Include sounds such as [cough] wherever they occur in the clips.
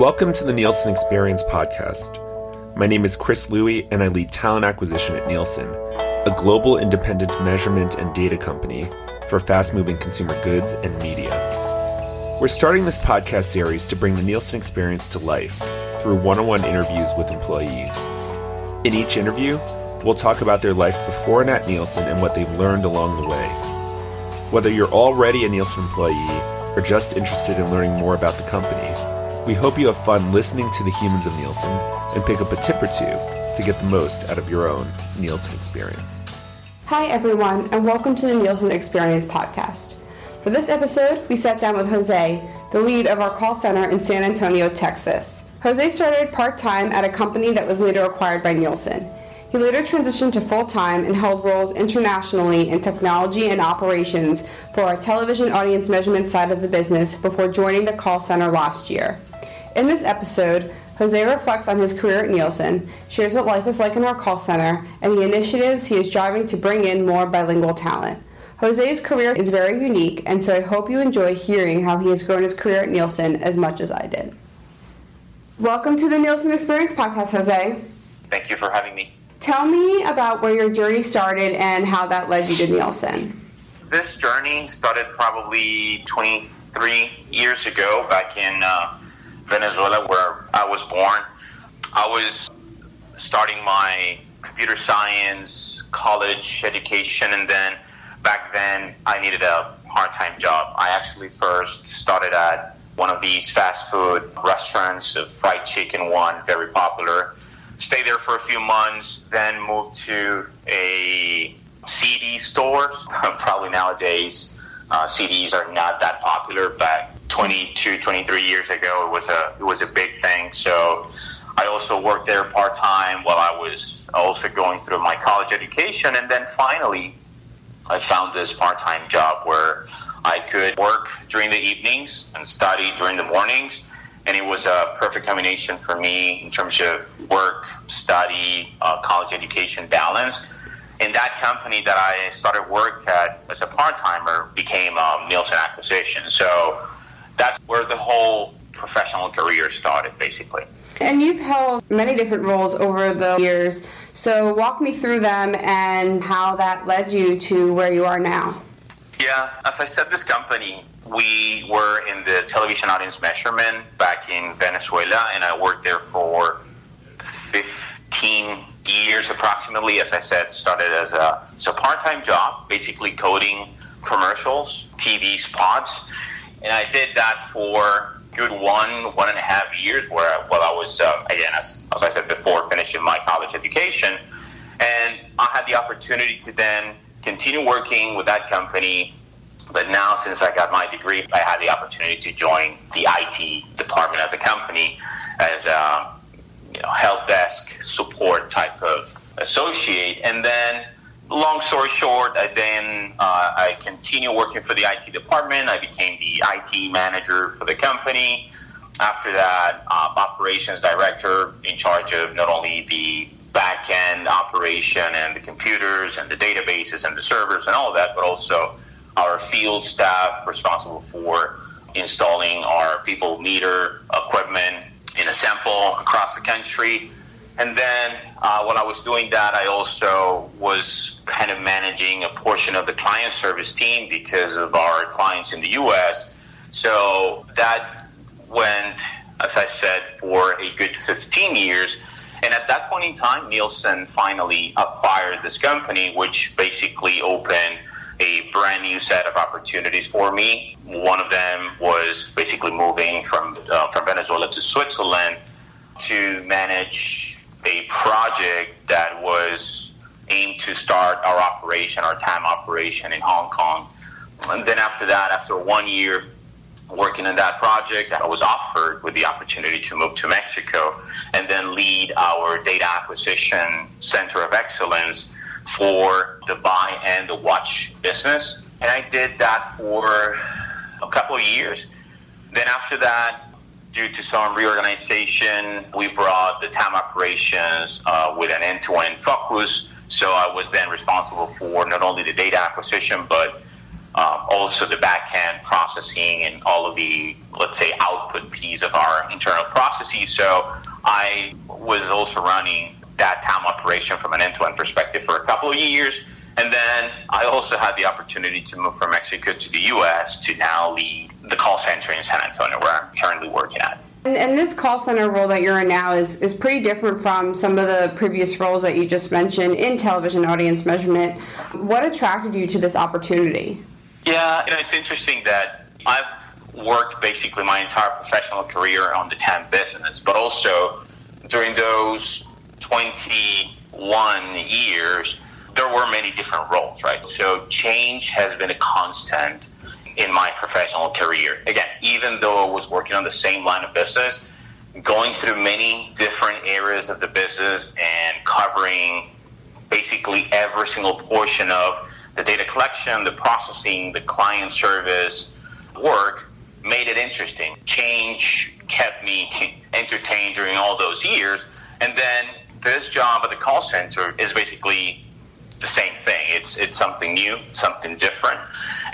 Welcome to the Nielsen Experience podcast. My name is Chris Louie, and I lead talent acquisition at Nielsen, a global independent measurement and data company for fast moving consumer goods and media. We're starting this podcast series to bring the Nielsen experience to life through one on one interviews with employees. In each interview, we'll talk about their life before and at Nielsen and what they've learned along the way. Whether you're already a Nielsen employee or just interested in learning more about the company, we hope you have fun listening to the humans of Nielsen and pick up a tip or two to get the most out of your own Nielsen experience. Hi, everyone, and welcome to the Nielsen Experience podcast. For this episode, we sat down with Jose, the lead of our call center in San Antonio, Texas. Jose started part time at a company that was later acquired by Nielsen. He later transitioned to full time and held roles internationally in technology and operations for our television audience measurement side of the business before joining the call center last year. In this episode, Jose reflects on his career at Nielsen, shares what life is like in our call center, and the initiatives he is driving to bring in more bilingual talent. Jose's career is very unique, and so I hope you enjoy hearing how he has grown his career at Nielsen as much as I did. Welcome to the Nielsen Experience podcast, Jose. Thank you for having me. Tell me about where your journey started and how that led you to Nielsen. This journey started probably 23 years ago back in uh, Venezuela, where I was born. I was starting my computer science college education, and then back then I needed a part time job. I actually first started at one of these fast food restaurants, a fried chicken one, very popular stay there for a few months, then moved to a CD store. [laughs] Probably nowadays, uh, CDs are not that popular. Back 22, 23 years ago, it was a it was a big thing. So I also worked there part time while I was also going through my college education, and then finally, I found this part time job where I could work during the evenings and study during the mornings and it was a perfect combination for me in terms of work, study, uh, college education balance. And that company that I started work at as a part timer became um, Nielsen Acquisition. So that's where the whole professional career started, basically. And you've held many different roles over the years. So walk me through them and how that led you to where you are now. Yeah, as I said, this company we were in the television audience measurement back in Venezuela, and I worked there for 15 years approximately. As I said, started as a, a part-time job, basically coding commercials, TV spots, and I did that for good one, one and a half years where while I was, uh, again, as, as I said before, finishing my college education. And I had the opportunity to then continue working with that company but now, since I got my degree, I had the opportunity to join the IT department of the company as a you know, help desk support type of associate. And then, long story short, I then uh, I continued working for the IT department. I became the IT manager for the company. After that, uh, operations director in charge of not only the back end operation and the computers and the databases and the servers and all of that, but also our field staff responsible for installing our people meter equipment in a sample across the country. And then uh, while I was doing that, I also was kind of managing a portion of the client service team because of our clients in the U.S. So that went, as I said, for a good 15 years. And at that point in time, Nielsen finally acquired this company, which basically opened a brand new set of opportunities for me. One of them was basically moving from uh, from Venezuela to Switzerland to manage a project that was aimed to start our operation, our TAM operation in Hong Kong. And then after that, after one year working on that project, I was offered with the opportunity to move to Mexico and then lead our data acquisition center of excellence for the buy and the watch business. And I did that for a couple of years. Then after that, due to some reorganization, we brought the TAM operations uh, with an end-to-end focus. So I was then responsible for not only the data acquisition, but um, also the back end processing and all of the, let's say, output piece of our internal processes. So I was also running that TAM operation from an end to end perspective for a couple of years. And then I also had the opportunity to move from Mexico to the US to now lead the call center in San Antonio, where I'm currently working at. And, and, this call center role that you're in now is, is pretty different from some of the previous roles that you just mentioned in television audience measurement. What attracted you to this opportunity? Yeah, you know, it's interesting that I've worked basically my entire professional career on the TAM business, but also during those 21 years, there were many different roles, right? So change has been a constant in my professional career. Again, even though I was working on the same line of business, going through many different areas of the business and covering basically every single portion of the data collection, the processing, the client service work made it interesting. Change kept me [laughs] entertained during all those years. And then this job at the call center is basically the same thing. It's it's something new, something different,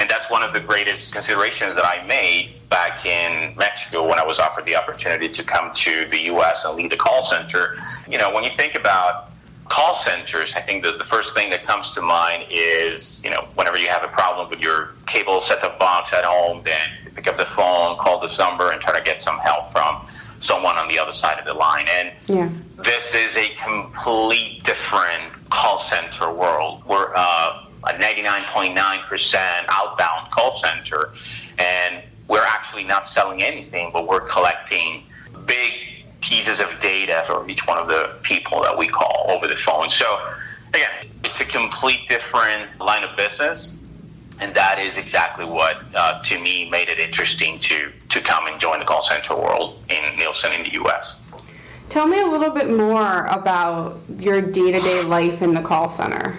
and that's one of the greatest considerations that I made back in Mexico when I was offered the opportunity to come to the U.S. and lead the call center. You know, when you think about call centers, I think that the first thing that comes to mind is, you know, whenever you have a problem with your cable set-top box at home, then pick up the phone, call this number, and try to get some help from someone on the other side of the line. And yeah. this is a complete different call center world. We're uh, a 99.9% outbound call center, and we're actually not selling anything, but we're collecting big pieces of data for each one of the people that we call over the phone. So, again, it's a complete different line of business. And that is exactly what, uh, to me, made it interesting to, to come and join the call center world in Nielsen in the U.S. Tell me a little bit more about your day to day life in the call center.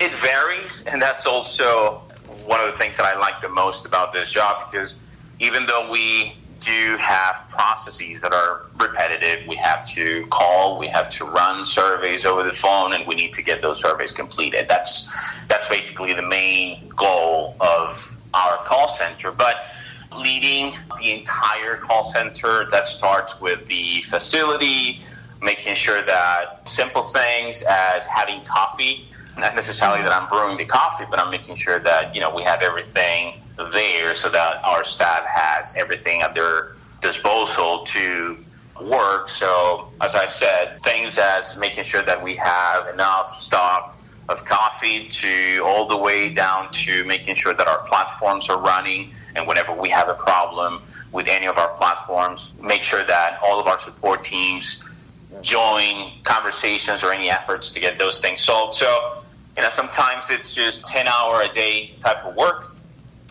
It varies, and that's also one of the things that I like the most about this job because even though we do have processes that are repetitive, we have to call, we have to run surveys over the phone, and we need to get those surveys completed. That's that's basically the main goal of our call center. But leading the entire call center that starts with the facility, making sure that simple things as having coffee, not necessarily that I'm brewing the coffee, but I'm making sure that, you know, we have everything there so that our staff has everything at their disposal to work. So, as I said, things as making sure that we have enough stock of coffee to all the way down to making sure that our platforms are running and whenever we have a problem with any of our platforms, make sure that all of our support teams join conversations or any efforts to get those things solved. So, you know, sometimes it's just 10 hour a day type of work.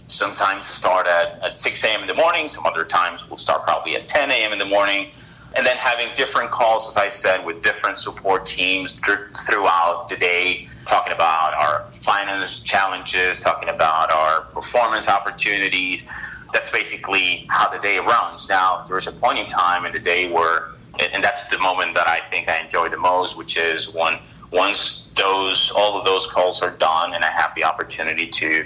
Sometimes start at, at 6 a.m. in the morning. Some other times we'll start probably at 10 a.m. in the morning. And then having different calls, as I said, with different support teams throughout the day talking about our finance challenges, talking about our performance opportunities. That's basically how the day runs. Now, there's a point in time in the day where, and that's the moment that I think I enjoy the most, which is when once those all of those calls are done and I have the opportunity to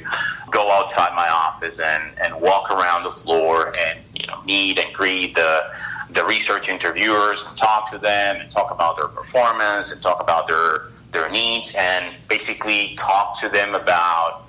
go outside my office and, and walk around the floor and you know meet and greet the the research interviewers and talk to them and talk about their performance and talk about their their needs and basically talk to them about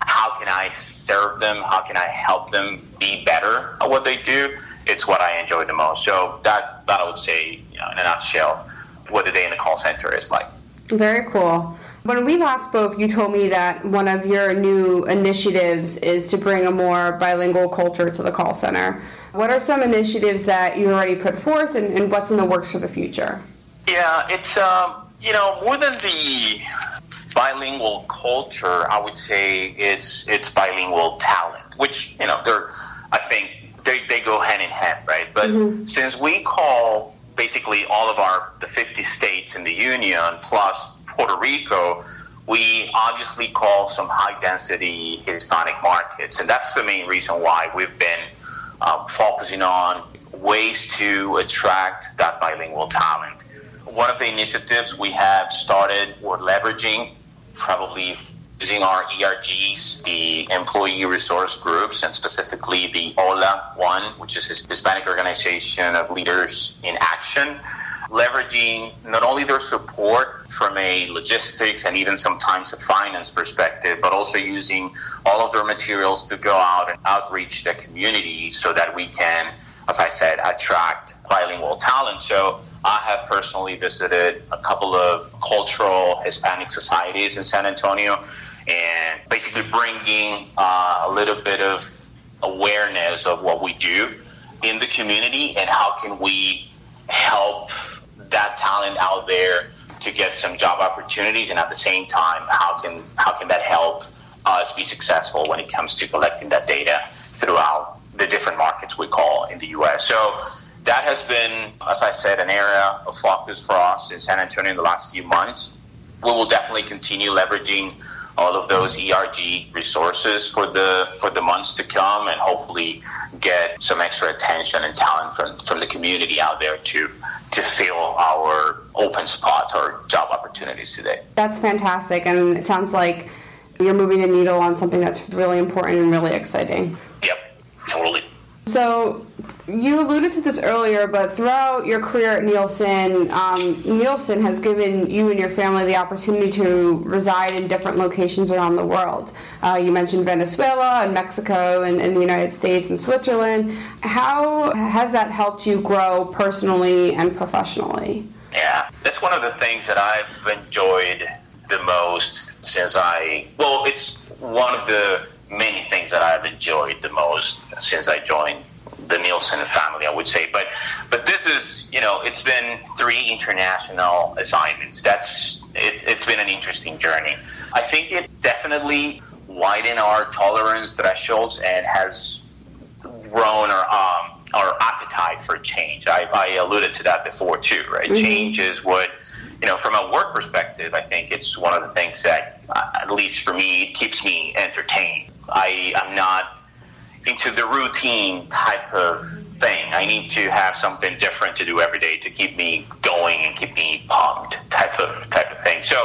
how can I serve them, how can I help them be better at what they do. It's what I enjoy the most. So that that I would say, you know, in a nutshell, what the day in the call center is like. Very cool. When we last spoke, you told me that one of your new initiatives is to bring a more bilingual culture to the call center. What are some initiatives that you already put forth, and, and what's in the works for the future? Yeah, it's um, you know, more than the bilingual culture, I would say it's it's bilingual talent, which you know, they're I think they, they go hand in hand, right? But mm-hmm. since we call basically all of our the 50 states in the union plus Puerto Rico, we obviously call some high density Hispanic markets, and that's the main reason why we've been um, focusing on ways to attract that bilingual talent one of the initiatives we have started or leveraging probably using our ERGs, the employee resource groups, and specifically the HOLA one, which is Hispanic Organization of Leaders in Action, leveraging not only their support from a logistics and even sometimes a finance perspective, but also using all of their materials to go out and outreach the community so that we can, as I said, attract bilingual talent. So have personally visited a couple of cultural Hispanic societies in San Antonio and basically bringing uh, a little bit of awareness of what we do in the community and how can we help that talent out there to get some job opportunities and at the same time how can how can that help us be successful when it comes to collecting that data throughout the different markets we call in the US. So that has been, as I said, an area of focus for us in San Antonio in the last few months. We will definitely continue leveraging all of those ERG resources for the for the months to come, and hopefully get some extra attention and talent from, from the community out there to to fill our open spots or job opportunities today. That's fantastic, and it sounds like you're moving the needle on something that's really important and really exciting. Yep, totally. So, you alluded to this earlier, but throughout your career at Nielsen, um, Nielsen has given you and your family the opportunity to reside in different locations around the world. Uh, you mentioned Venezuela and Mexico and, and the United States and Switzerland. How has that helped you grow personally and professionally? Yeah, that's one of the things that I've enjoyed the most since I, well, it's one of the many things that I've enjoyed the most since I joined the Nielsen family, I would say. But but this is you know it's been three international assignments. That's it, it's been an interesting journey. I think it definitely widened our tolerance thresholds and has grown our um, our appetite for change. I, I alluded to that before too, right? Mm-hmm. Change is what you know from a work perspective. I think it's one of the things that, uh, at least for me, keeps me entertained I am not into the routine type of thing. I need to have something different to do every day to keep me going and keep me pumped type of type of thing. So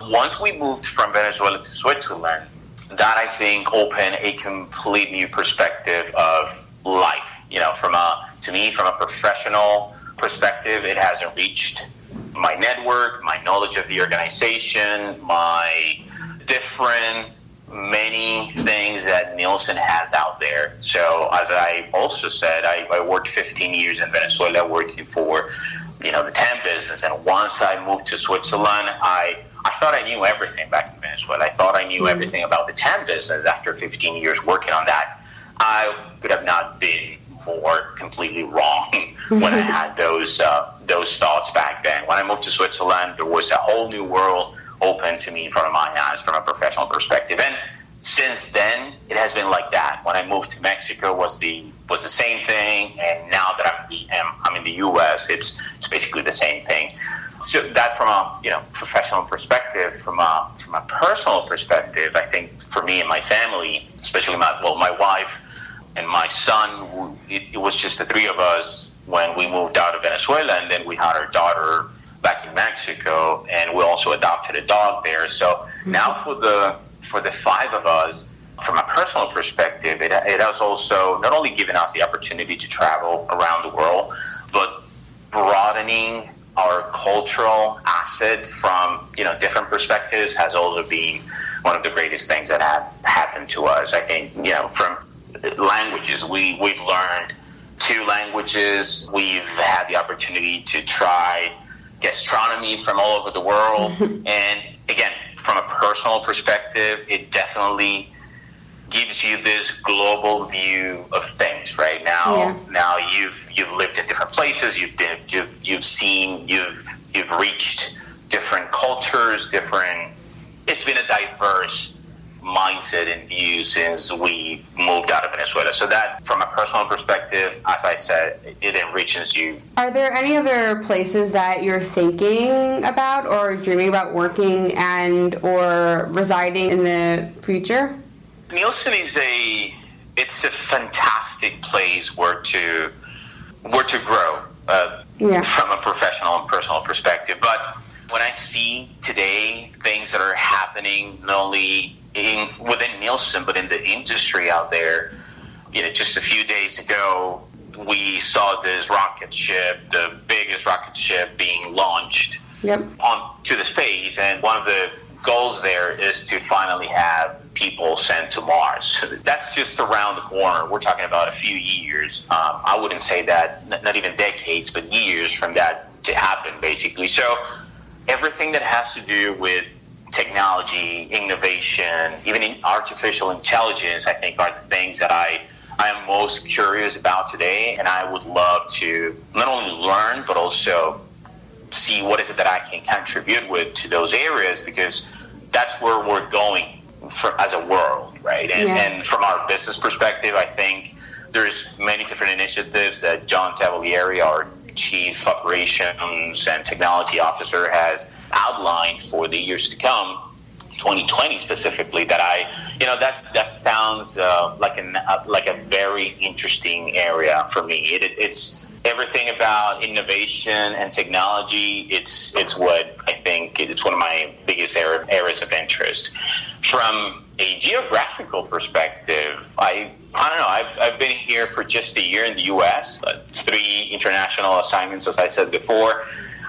once we moved from Venezuela to Switzerland, that I think opened a complete new perspective of life. You know, from a to me from a professional perspective, it hasn't reached my network, my knowledge of the organization, my different many things that Nielsen has out there. So, as I also said, I, I worked 15 years in Venezuela working for, you know, the TAM business. And once I moved to Switzerland, I I thought I knew everything back in Venezuela. I thought I knew mm-hmm. everything about the TAM business after 15 years working on that. I could have not been more completely wrong [laughs] when I had those uh, those thoughts back then. When I moved to Switzerland, there was a whole new world open to me in front of my eyes from a professional perspective. And since then, it has been like that. When I moved to Mexico, was the was the same thing, and now that I'm the um, I'm in the U.S., it's it's basically the same thing. So that from a you know professional perspective, from a from a personal perspective, I think for me and my family, especially my well my wife and my son, it, it was just the three of us when we moved out of Venezuela, and then we had our daughter back in Mexico, and we also adopted a dog there. So mm-hmm. now for the for the five of us, from a personal perspective, it, it has also not only given us the opportunity to travel around the world, but broadening our cultural asset from you know different perspectives has also been one of the greatest things that have happened to us. I think you know from languages we we've learned two languages. We've had the opportunity to try gastronomy from all over the world. [laughs] and again, from a personal perspective, it definitely gives you this global view of things. Right now, yeah. now you've you've lived in different places. You've been, you've you've seen you've you've reached different cultures, different. It's been a diverse mindset and view since we moved out of Venezuela. So that, from a personal perspective, as I said, it enriches you. Are there any other places that you're thinking about or dreaming about working and or residing in the future? Nielsen is a it's a fantastic place where to where to grow uh, yeah. from a professional and personal perspective. But when I see today things that are happening not only in within Nielsen but in the industry out there, you know, just a few days ago we saw this rocket ship, the biggest rocket ship being launched Yep. on to the space, and one of the goals there is to finally have people sent to Mars. So that's just around the corner. We're talking about a few years. Um, I wouldn't say that, not even decades, but years from that to happen, basically. So everything that has to do with technology, innovation, even in artificial intelligence, I think are the things that I I am most curious about today, and I would love to not only learn but also see what is it that I can contribute with to those areas because that's where we're going for, as a world, right? And, Yeah. and from our business perspective, I think there's many different initiatives that John Tavalieri, our chief operations and technology officer, has outlined for the years to come. 2020 specifically that I you know that that sounds uh, like an uh, like a very interesting area for me. It, it, it's everything about innovation and technology. It's it's what I think it's one of my biggest area- areas of interest. From a geographical perspective I I don't know. I've, I've been here for just a year in the US three international assignments as I said before.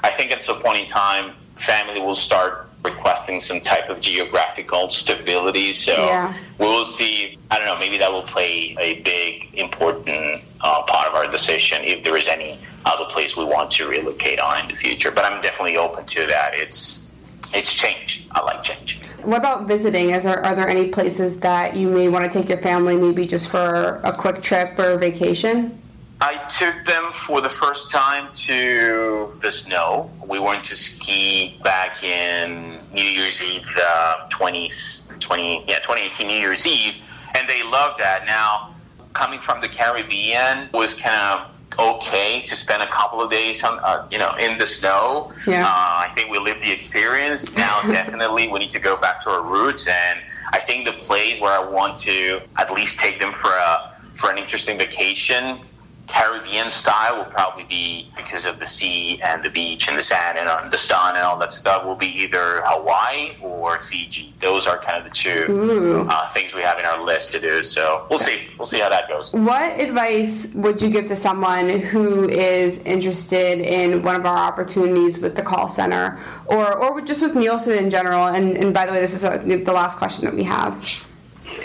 I think at some point in time family will start requesting some type of geographical stability. So Yeah. we'll see. I don't know. Maybe that will play a big, important uh, part of our decision if there is any other place we want to relocate on in the future. But I'm definitely open to that. It's it's change. I like change. What about visiting? Is there, are there any places that you may want to take your family, maybe just for a quick trip or vacation? I took them for the first time to the snow. We went to ski back in New Year's Eve, uh, 20, 20, yeah, 2018 New Year's Eve, and they loved that. Now, coming from the Caribbean was kind of okay to spend a couple of days on, uh, you know, in the snow. Yeah. Uh, I think we lived the experience. Now, [laughs] definitely, we need to go back to our roots, and I think the place where I want to at least take them for a for an interesting vacation Caribbean style will probably be because of the sea and the beach and the sand and uh, the sun and all that stuff will be either Hawaii or Fiji. Those are kind of the two uh, things we have in our list to do. So we'll see. We'll see how that goes. What advice would you give to someone who is interested in one of our opportunities with the call center or, or just with Nielsen in general? And, and by the way, this is uh the last question that we have.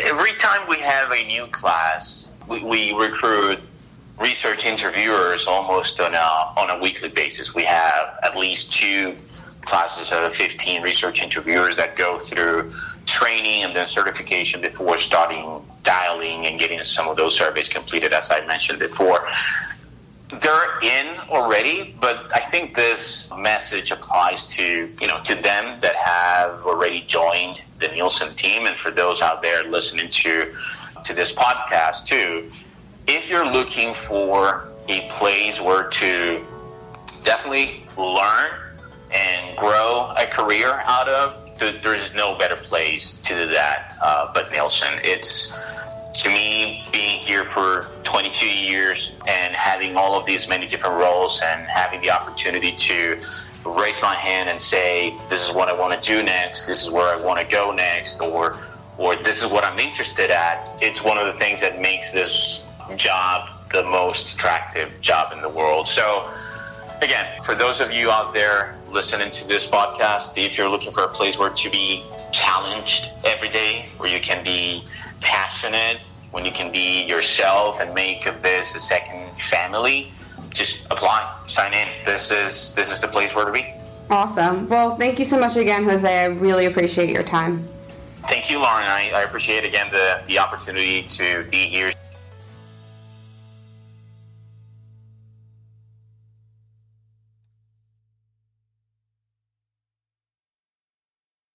Every time we have a new class, we, we recruit research interviewers almost on a, on a weekly basis. We have at least two classes of 15 research interviewers that go through training and then certification before starting dialing and getting some of those surveys completed, as I mentioned before. They're in already, but I think this message applies to you know to them that have already joined the Nielsen team, and for those out there listening to to this podcast too. If you're looking for a place where to definitely learn and grow a career out of, th- there's no better place to do that uh, but Nielsen. It's to me being here for 22 years and having all of these many different roles and having the opportunity to raise my hand and say this is what I want to do next, this is where I want to go next, or or this is what I'm interested at. It's one of the things that makes this job the most attractive job in the world. So again, for those of you out there listening to this podcast, if you're looking for a place where to be challenged every day, where you can be passionate, when you can be yourself and make of this a second family, just apply, sign in. This is this is the place where to be. Awesome. Well, thank you so much again, Jose. I really appreciate your time. Thank you, Lauren. I, I appreciate again the, the opportunity to be here.